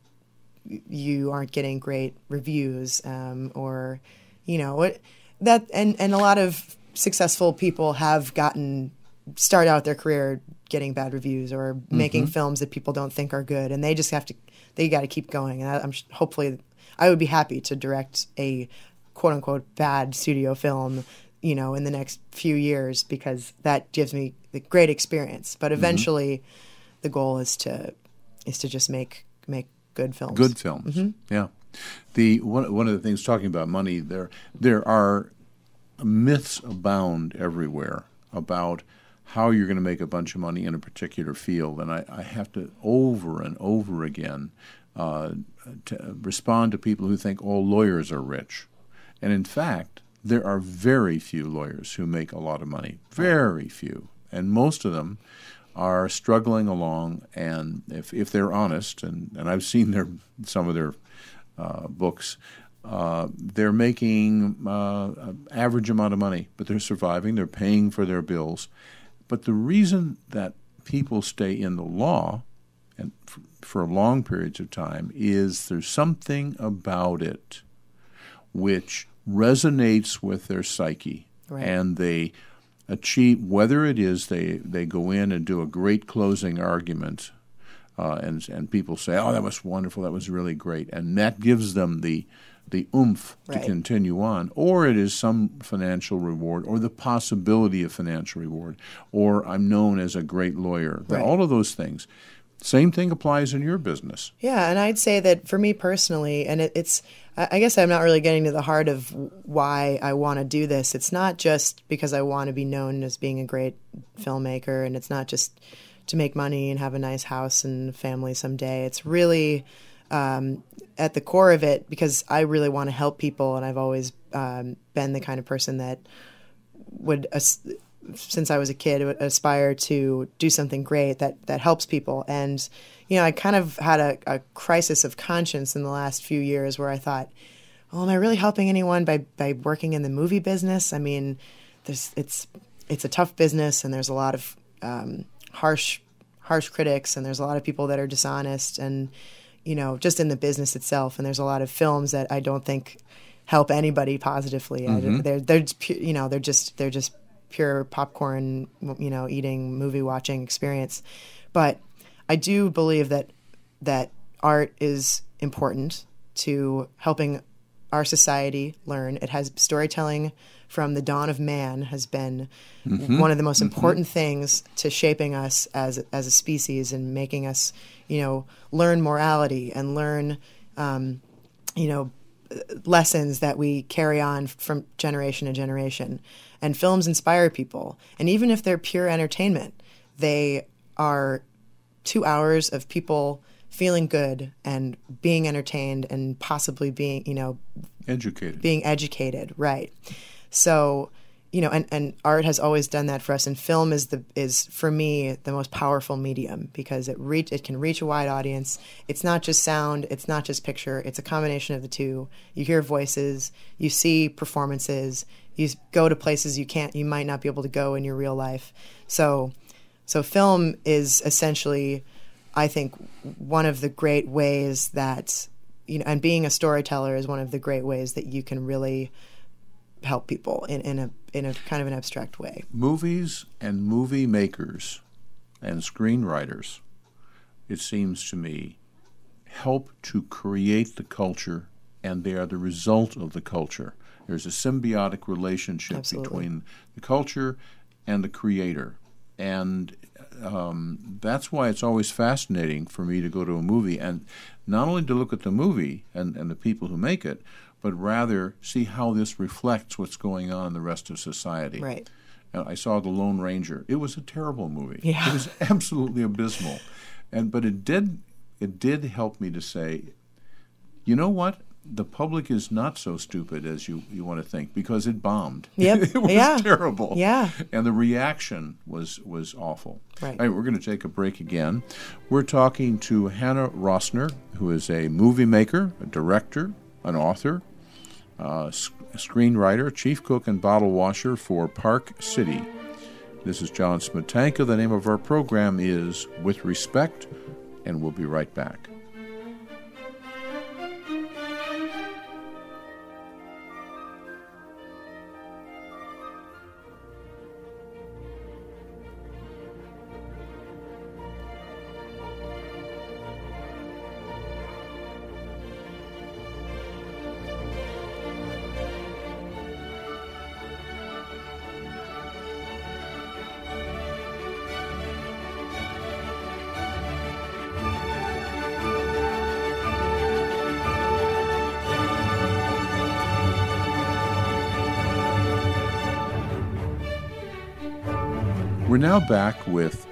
you aren't getting great reviews um, or you know what that and and a lot of successful people have gotten start out their career getting bad reviews or mm-hmm. making films that people don't think are good and they just have to they got to keep going and I, i'm sh- hopefully i would be happy to direct a quote unquote bad studio film you know in the next few years because that gives me the great experience but mm-hmm. eventually the goal is to is to just make make good films Good films. Mm-hmm. Yeah. The one one of the things talking about money there there are myths abound everywhere about how you're going to make a bunch of money in a particular field, and I, I have to over and over again uh, to respond to people who think all lawyers are rich, and in fact there are very few lawyers who make a lot of money, very few, and most of them are struggling along, and if if they're honest, and, and I've seen their some of their uh, books, uh, they're making uh, an average amount of money, but they're surviving. They're paying for their bills. But the reason that people stay in the law and for long periods of time is there's something about it which resonates with their psyche, Right. and they achieve whether it is they they go in and do a great closing argument uh, and and people say, "Oh, that was wonderful. That was really great," and that gives them the the oomph Right. to continue on. Or it is some financial reward, or the possibility of financial reward, or I'm known as a great lawyer. Right. All of those things. Same thing applies in your business. Yeah, and I'd say that for me personally, and it, it's, I guess I'm not really getting to the heart of why I want to do this. It's not just because I want to be known as being a great filmmaker, and it's not just to make money and have a nice house and family someday. It's really um, at the core of it because I really want to help people, and I've always um, been the kind of person that would since I was a kid, aspire to do something great that that helps people. And you know, I kind of had a, a crisis of conscience in the last few years where I thought, "Oh, am I really helping anyone by by working in the movie business?" I mean, there's it's it's a tough business, and there's a lot of um, harsh harsh critics, and there's a lot of people that are dishonest, and you know, just in the business itself. And there's a lot of films that I don't think help anybody positively. Mm-hmm. They're they're you know they're just they're just pure popcorn, you know, eating, movie watching experience. But I do believe that that art is important to helping our society learn. It has storytelling from the dawn of man has been mm-hmm. one of the most mm-hmm. important things to shaping us as as a species and making us, you know, learn morality and learn, um, you know, lessons that we carry on from generation to generation. And films inspire people. And even if they're pure entertainment, they are two hours of people feeling good and being entertained and possibly being, you know, educated. Being educated, right. So you know, and, and art has always done that for us. And film is the is for me the most powerful medium because it reach it can reach a wide audience. It's not just sound, it's not just picture. It's a combination of the two. You hear voices, you see performances, you go to places you can't, you might not be able to go in your real life. So, so film is essentially, I think, one of the great ways that you know, and being a storyteller is one of the great ways that you can really help people in, in a in a kind of an abstract way. Movies and movie makers and screenwriters, it seems to me, help to create the culture and they are the result of the culture. There's a symbiotic relationship Absolutely. between the culture and the creator. And um, that's why it's always fascinating for me to go to a movie and not only to look at the movie and, and the people who make it, but rather see how this reflects what's going on in the rest of society. Right. And I saw The Lone Ranger. It was a terrible movie. Yeah. It was absolutely abysmal. And but it did it did help me to say, you know what? The public is not so stupid as you, you want to think because it bombed. Yep. it was yeah. terrible. Yeah. And the reaction was was awful. Right. All right, we're going to take a break again. We're talking to Hannah Rosner, who is a movie maker, a director, an author, uh, screenwriter, chief cook, and bottle washer for Park City. This is John Smetanka. The name of our program is With Respect, and we'll be right back. Now back with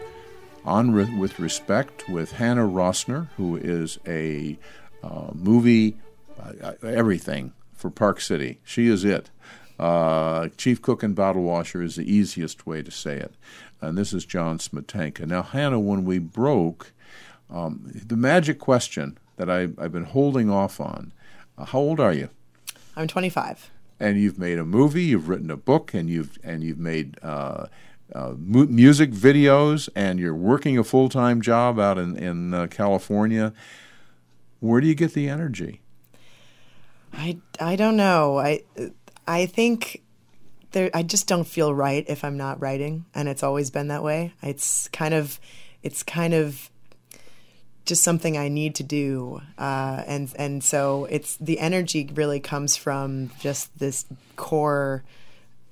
On Re- with Respect with Hannah Rosner, who is a uh, movie uh, everything for Park City. She is it. Uh, chief cook and bottle washer is the easiest way to say it. And this is John Smetanka. Now, Hannah, when we broke, um, the magic question that I, have been holding off on uh, how old are you? I'm 25. And you've made a movie, you've written a book, and you've and you've made uh, mu- music videos and you're working a full time job out in, in uh, California, where do you get the energy? I, I don't know. I, I think there, I just don't feel right if I'm not writing, and it's always been that way. It's kind of, it's kind of just something I need to do, uh, and and so it's the energy really comes from just this core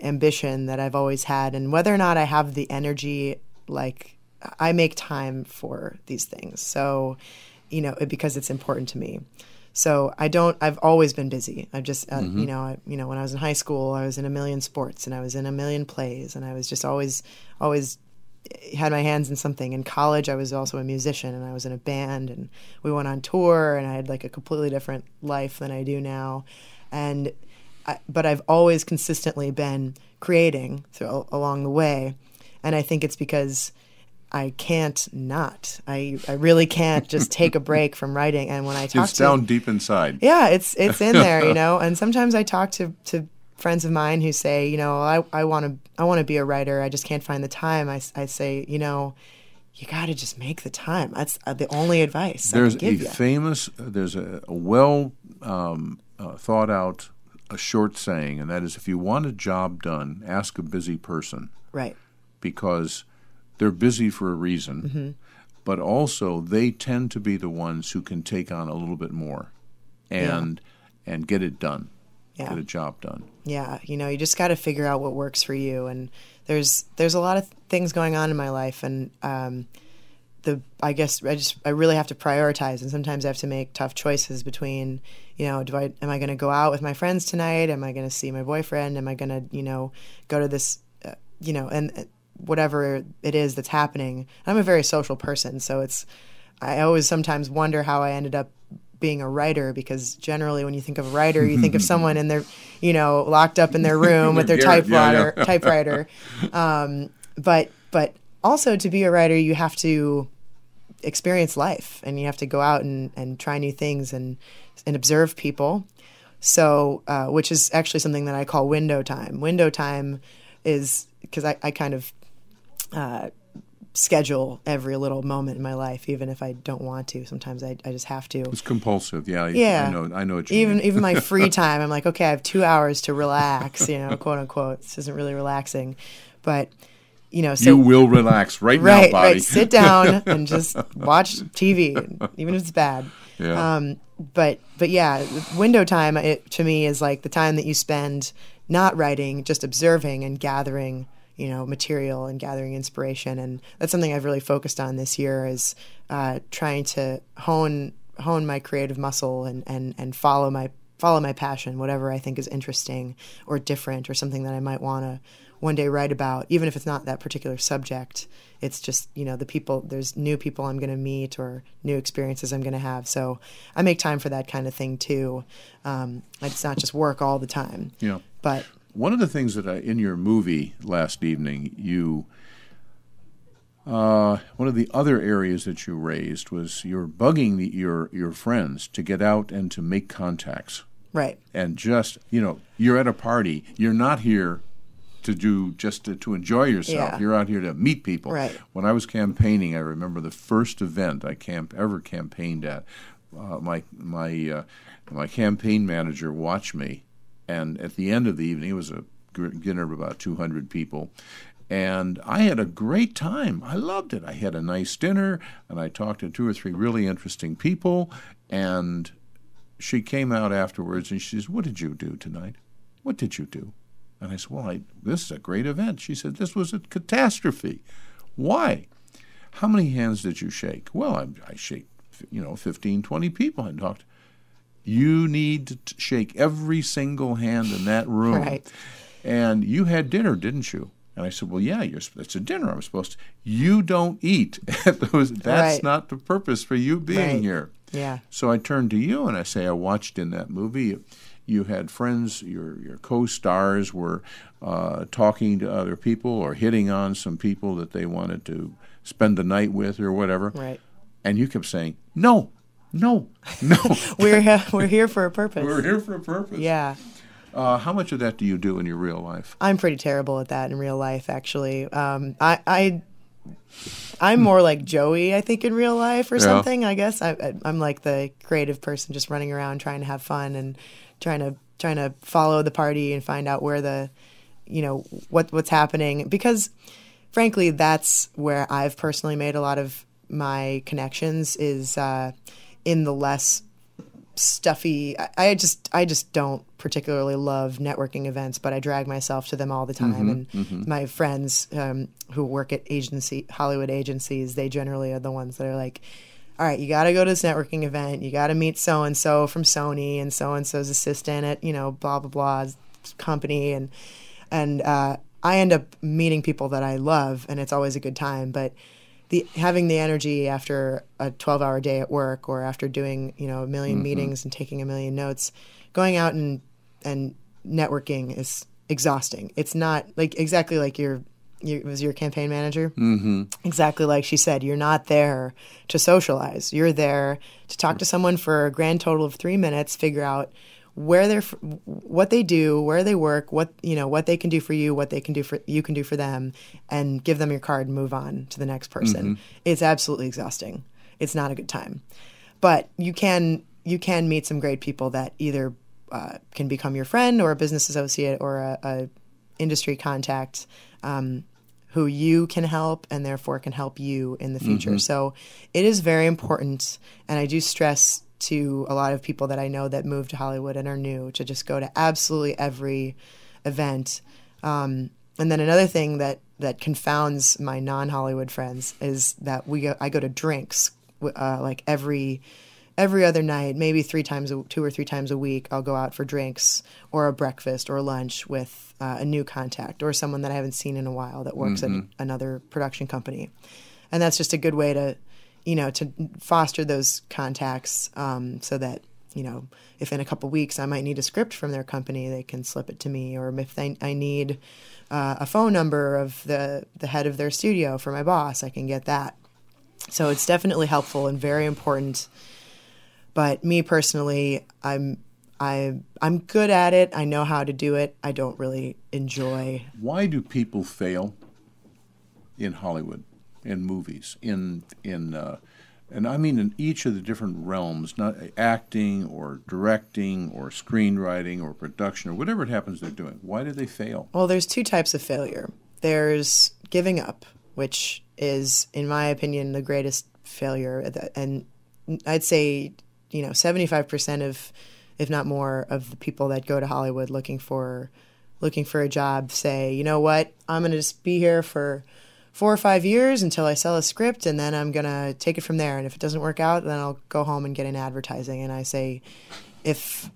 ambition that I've always had, and whether or not I have the energy like I make time for these things. So, you know, because it's important to me. So I don't. I've always been busy. I've just, uh, mm-hmm. you know, I, you know, when I was in high school, I was in a million sports and I was in a million plays, and I was just always, always had my hands in something. In college, I was also a musician and I was in a band, and we went on tour, and I had like a completely different life than I do now, and. I, but I've always consistently been creating through, along the way, and I think it's because I can't not. I, I really can't just take a break from writing. And when I talk it's to down deep inside. Yeah, it's it's in there, you know. And sometimes I talk to, to friends of mine who say, you know, I I want to I want to be a writer. I just can't find the time. I, I say, you know, you got to just make the time. That's uh, the only advice. There's a you. famous. There's a, a well um, uh, thought out a short saying, and that is, if you want a job done, ask a busy person. Right. Because they're busy for a reason, mm-hmm. but also they tend to be the ones who can take on a little bit more and yeah. and get it done. Yeah. Get a job done. Yeah, you know, you just got to figure out what works for you and there's there's a lot of things going on in my life and um, the I guess I just I really have to prioritize and sometimes I have to make tough choices between you know do I am I going to go out with my friends tonight? Am I going to see my boyfriend? Am I going to you know go to this uh, you know and whatever it is that's happening. I'm a very social person, so it's I always sometimes wonder how I ended up being a writer because generally when you think of a writer you think of someone in their you know locked up in their room with their typewriter typewriter. Um, but but also to be a writer you have to experience life and you have to go out and, and try new things and and observe people so uh, which is actually something that I call window time window time is because I, I kind of uh, schedule every little moment in my life, even if I don't want to. Sometimes I, I just have to. It's compulsive, yeah. Yeah, I know. I know. even mean. even my free time, I'm like, okay, I have two hours to relax. You know, quote unquote. This isn't really relaxing, but you know, so, you will relax right, right now, body. Right, sit down and just watch TV, even if it's bad. Yeah. Um, but but yeah, window time it, to me is like the time that you spend not writing, just observing and gathering you know material and gathering inspiration and that's something I've really focused on this year is uh, trying to hone hone my creative muscle and and and follow my follow my passion whatever I think is interesting or different or something that I might want to one day write about even if it's not that particular subject it's just you know the people there's new people i'm going to meet or new experiences i'm going to have so i make time for that kind of thing too um, it's not just work all the time yeah but one of the things that I, in your movie last evening, you uh, one of the other areas that you raised was you're bugging the, your your friends to get out and to make contacts. Right. And just you know, you're at a party. You're not here to do just to, to enjoy yourself. Yeah. You're out here to meet people. Right. When I was campaigning, I remember the first event I camp ever campaigned at. Uh, my my uh, my campaign manager watched me and at the end of the evening, it was a dinner of about 200 people. And I had a great time. I loved it. I had a nice dinner, and I talked to two or three really interesting people. And she came out afterwards and she says, What did you do tonight? What did you do? And I said, Well, I, this is a great event. She said, This was a catastrophe. Why? How many hands did you shake? Well, I, I shake, you know, 15, 20 people. I talked. You need to shake every single hand in that room. Right. And you had dinner, didn't you? And I said, "Well, yeah, you're, it's a dinner. I'm supposed to. You don't eat at those. That's right. not the purpose for you being right. here." Yeah. So I turned to you and I say, "I watched in that movie. You had friends. Your your co-stars were uh, talking to other people or hitting on some people that they wanted to spend the night with or whatever. Right. And you kept saying, "No, no, no. we're we're here for a purpose. We're here for a purpose. Yeah. Uh, how much of that do you do in your real life? I'm pretty terrible at that in real life, actually. Um, I, I, I'm more like Joey, I think, in real life or Yeah. something. I guess I, I'm like the creative person, just running around trying to have fun and trying to trying to follow the party and find out where the, you know, what what's happening. Because, frankly, that's where I've personally made a lot of my connections. Is uh, in the less stuffy. I, I just I just don't particularly love networking events, but I drag myself to them all the time. and my friends um, who work at agency Hollywood agencies, they generally are the ones that are like. All right, you got to go to this networking event. You got to meet so and so from Sony and so and so's assistant at you know blah blah blah's company and and uh, I end up meeting people that I love, and it's always a good time. But the having the energy after a 12 hour day at work or after doing you know a 1000000 meetings and taking a million notes going out and and networking is exhausting it's not like exactly like your you, was your campaign manager? Mm-hmm. exactly like she said you're not there to socialize. You're there to talk to someone for a grand total of three minutes figure out where they're what they do where they work what you know what they can do for you what they can do for you can do for them and give them your card and move on to the next person. It's absolutely exhausting. It's not a good time. But you can you can meet some great people that either uh, can become your friend or a business associate or a, a industry contact. Um, who you can help and therefore can help you in the future. So it is very important, and I do stress to a lot of people that I know that move to Hollywood and are new to just go to absolutely every event. Um, and then another thing that that confounds my non-Hollywood friends is that we go, I go to drinks uh, like every every other night, maybe three times, a, two or three times a week, I'll go out for drinks or a breakfast or lunch with uh, a new contact or someone that I haven't seen in a while that works at another production company, and that's just a good way to, you know, to foster those contacts um, so that you know if in a couple weeks I might need a script from their company, they can slip it to me, or if they, I need uh, a phone number of the the head of their studio for my boss, I can get that. So it's definitely helpful and very important but me personally, I'm I I'm good at it. I know how to do it. I don't really enjoy. Why do people fail in Hollywood, in movies, in in uh, and I mean in each of the different realms, not acting or directing or screenwriting or production or whatever it happens they're doing. Why do they fail? Well, there's two types of failure. There's giving up, which is, in my opinion, the greatest failure, and I'd say you know, 75% of, if not more, of the people that go to Hollywood looking for, looking for a job say, you know what, I'm going to just be here for four or five years until I sell a script, and then I'm going to take it from there. And if it doesn't work out, then I'll go home and get in advertising. And I say, if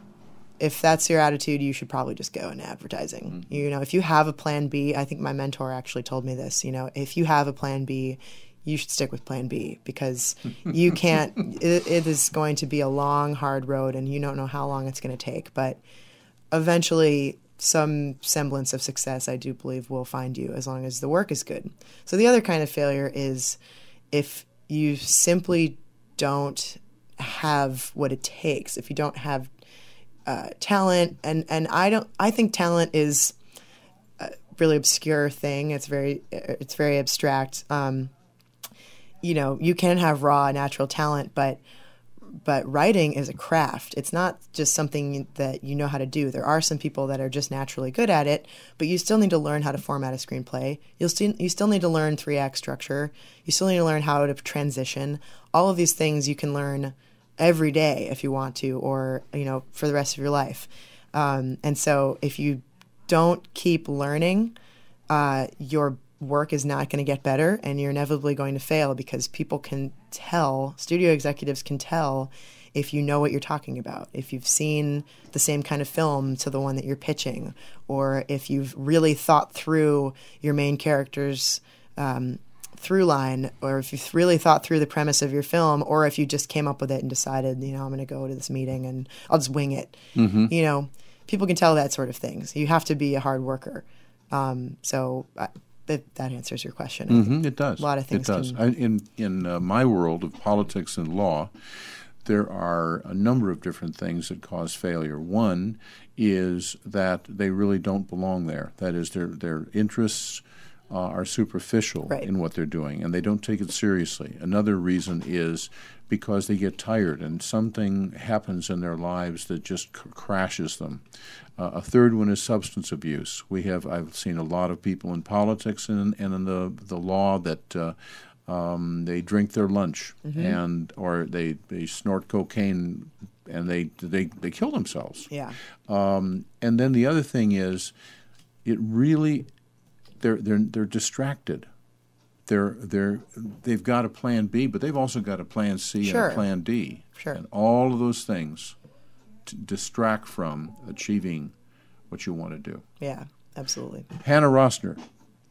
if that's your attitude, you should probably just go in advertising. Mm-hmm. You know, if you have a plan B, I think my mentor actually told me this. You know, if you have a plan B, you should stick with plan B because you can't, it, it is going to be a long, hard road and you don't know how long it's going to take. But eventually, some semblance of success, I do believe, will find you as long as the work is good. So, the other kind of failure is if you simply don't have what it takes, if you don't have uh, talent, and, and I don't, I think talent is a really obscure thing. It's very, it's very abstract. Um, you know, you can have raw natural talent, but but writing is a craft. It's not just something that you know how to do. There are some people that are just naturally good at it, but you still need to learn how to format a screenplay. You'll still you still need to learn three act structure. You still need to learn how to transition. All of these things you can learn every day if you want to, or you know, for the rest of your life. Um, and so, if you don't keep learning, uh, your work is not going to get better and you're inevitably going to fail because people can tell, studio executives can tell if you know what you're talking about, if you've seen the same kind of film to the one that you're pitching, or if you've really thought through your main character's um, through line, or if you've really thought through the premise of your film, or if you just came up with it and decided, you know, I'm going to go to this meeting and I'll just wing it. Mm-hmm. You know, people can tell that sort of things. You have to be a hard worker. Um, so that that answers your question. Mm-hmm, it does. A lot of things. It does. Can... I, in in uh, my world of politics and law, there are a number of different things that cause failure. One is that they really don't belong there. That is, their their interests. Uh, are superficial right. in what they're doing, and they don't take it seriously. Another reason is because they get tired, and something happens in their lives that just c- crashes them. Uh, a third one is substance abuse. We have I've seen a lot of people in politics and, and in the the law that uh, um, they drink their lunch Mm-hmm. and or they, they snort cocaine and they they they kill themselves. Yeah. Um, and then the other thing is, it really they're they're they're distracted. They're they're they've got a plan B, but they've also got a plan C Sure. and a plan D. Sure. And all of those things to distract from achieving what you want to do. Yeah. Absolutely. Hannah Rosner,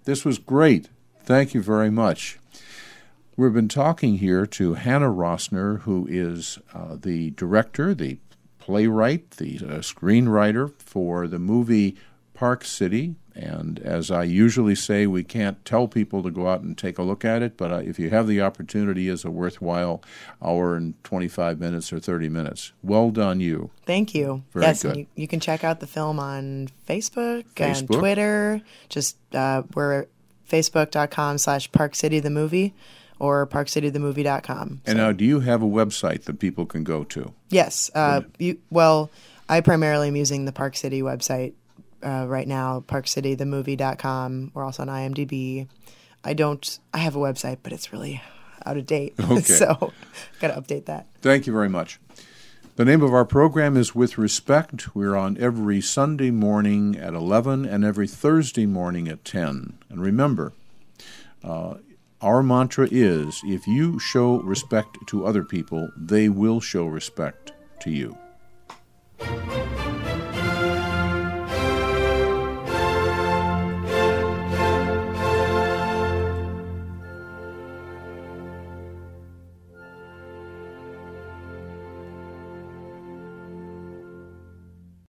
this was great. Thank you very much. We've been talking here to Hannah Rosner, who is uh, the director, the playwright, the uh, screenwriter for the movie Park City. And as I usually say, we can't tell people to go out and take a look at it, but uh, if you have the opportunity, it's a worthwhile hour and 25 minutes or 30 minutes. Well done, you. Thank you. Very yes, good. and you, you can check out the film on Facebook, and Twitter. Just uh, we're facebook.com slash Park City the movie or parkcitythemovie.com. And now, do you have a website that people can go to? Yes. Uh, you, well, I primarily am using the Park City website uh, right now, parkcitythemovie.com. We're also on IMDb. I don't, I have a website, but it's really out of date. Okay. so got to update that. Thank you very much. The name of our program is With Respect. We're on every Sunday morning at 11 and every Thursday morning at 10. And remember, uh, our mantra is if you show respect to other people, they will show respect to you.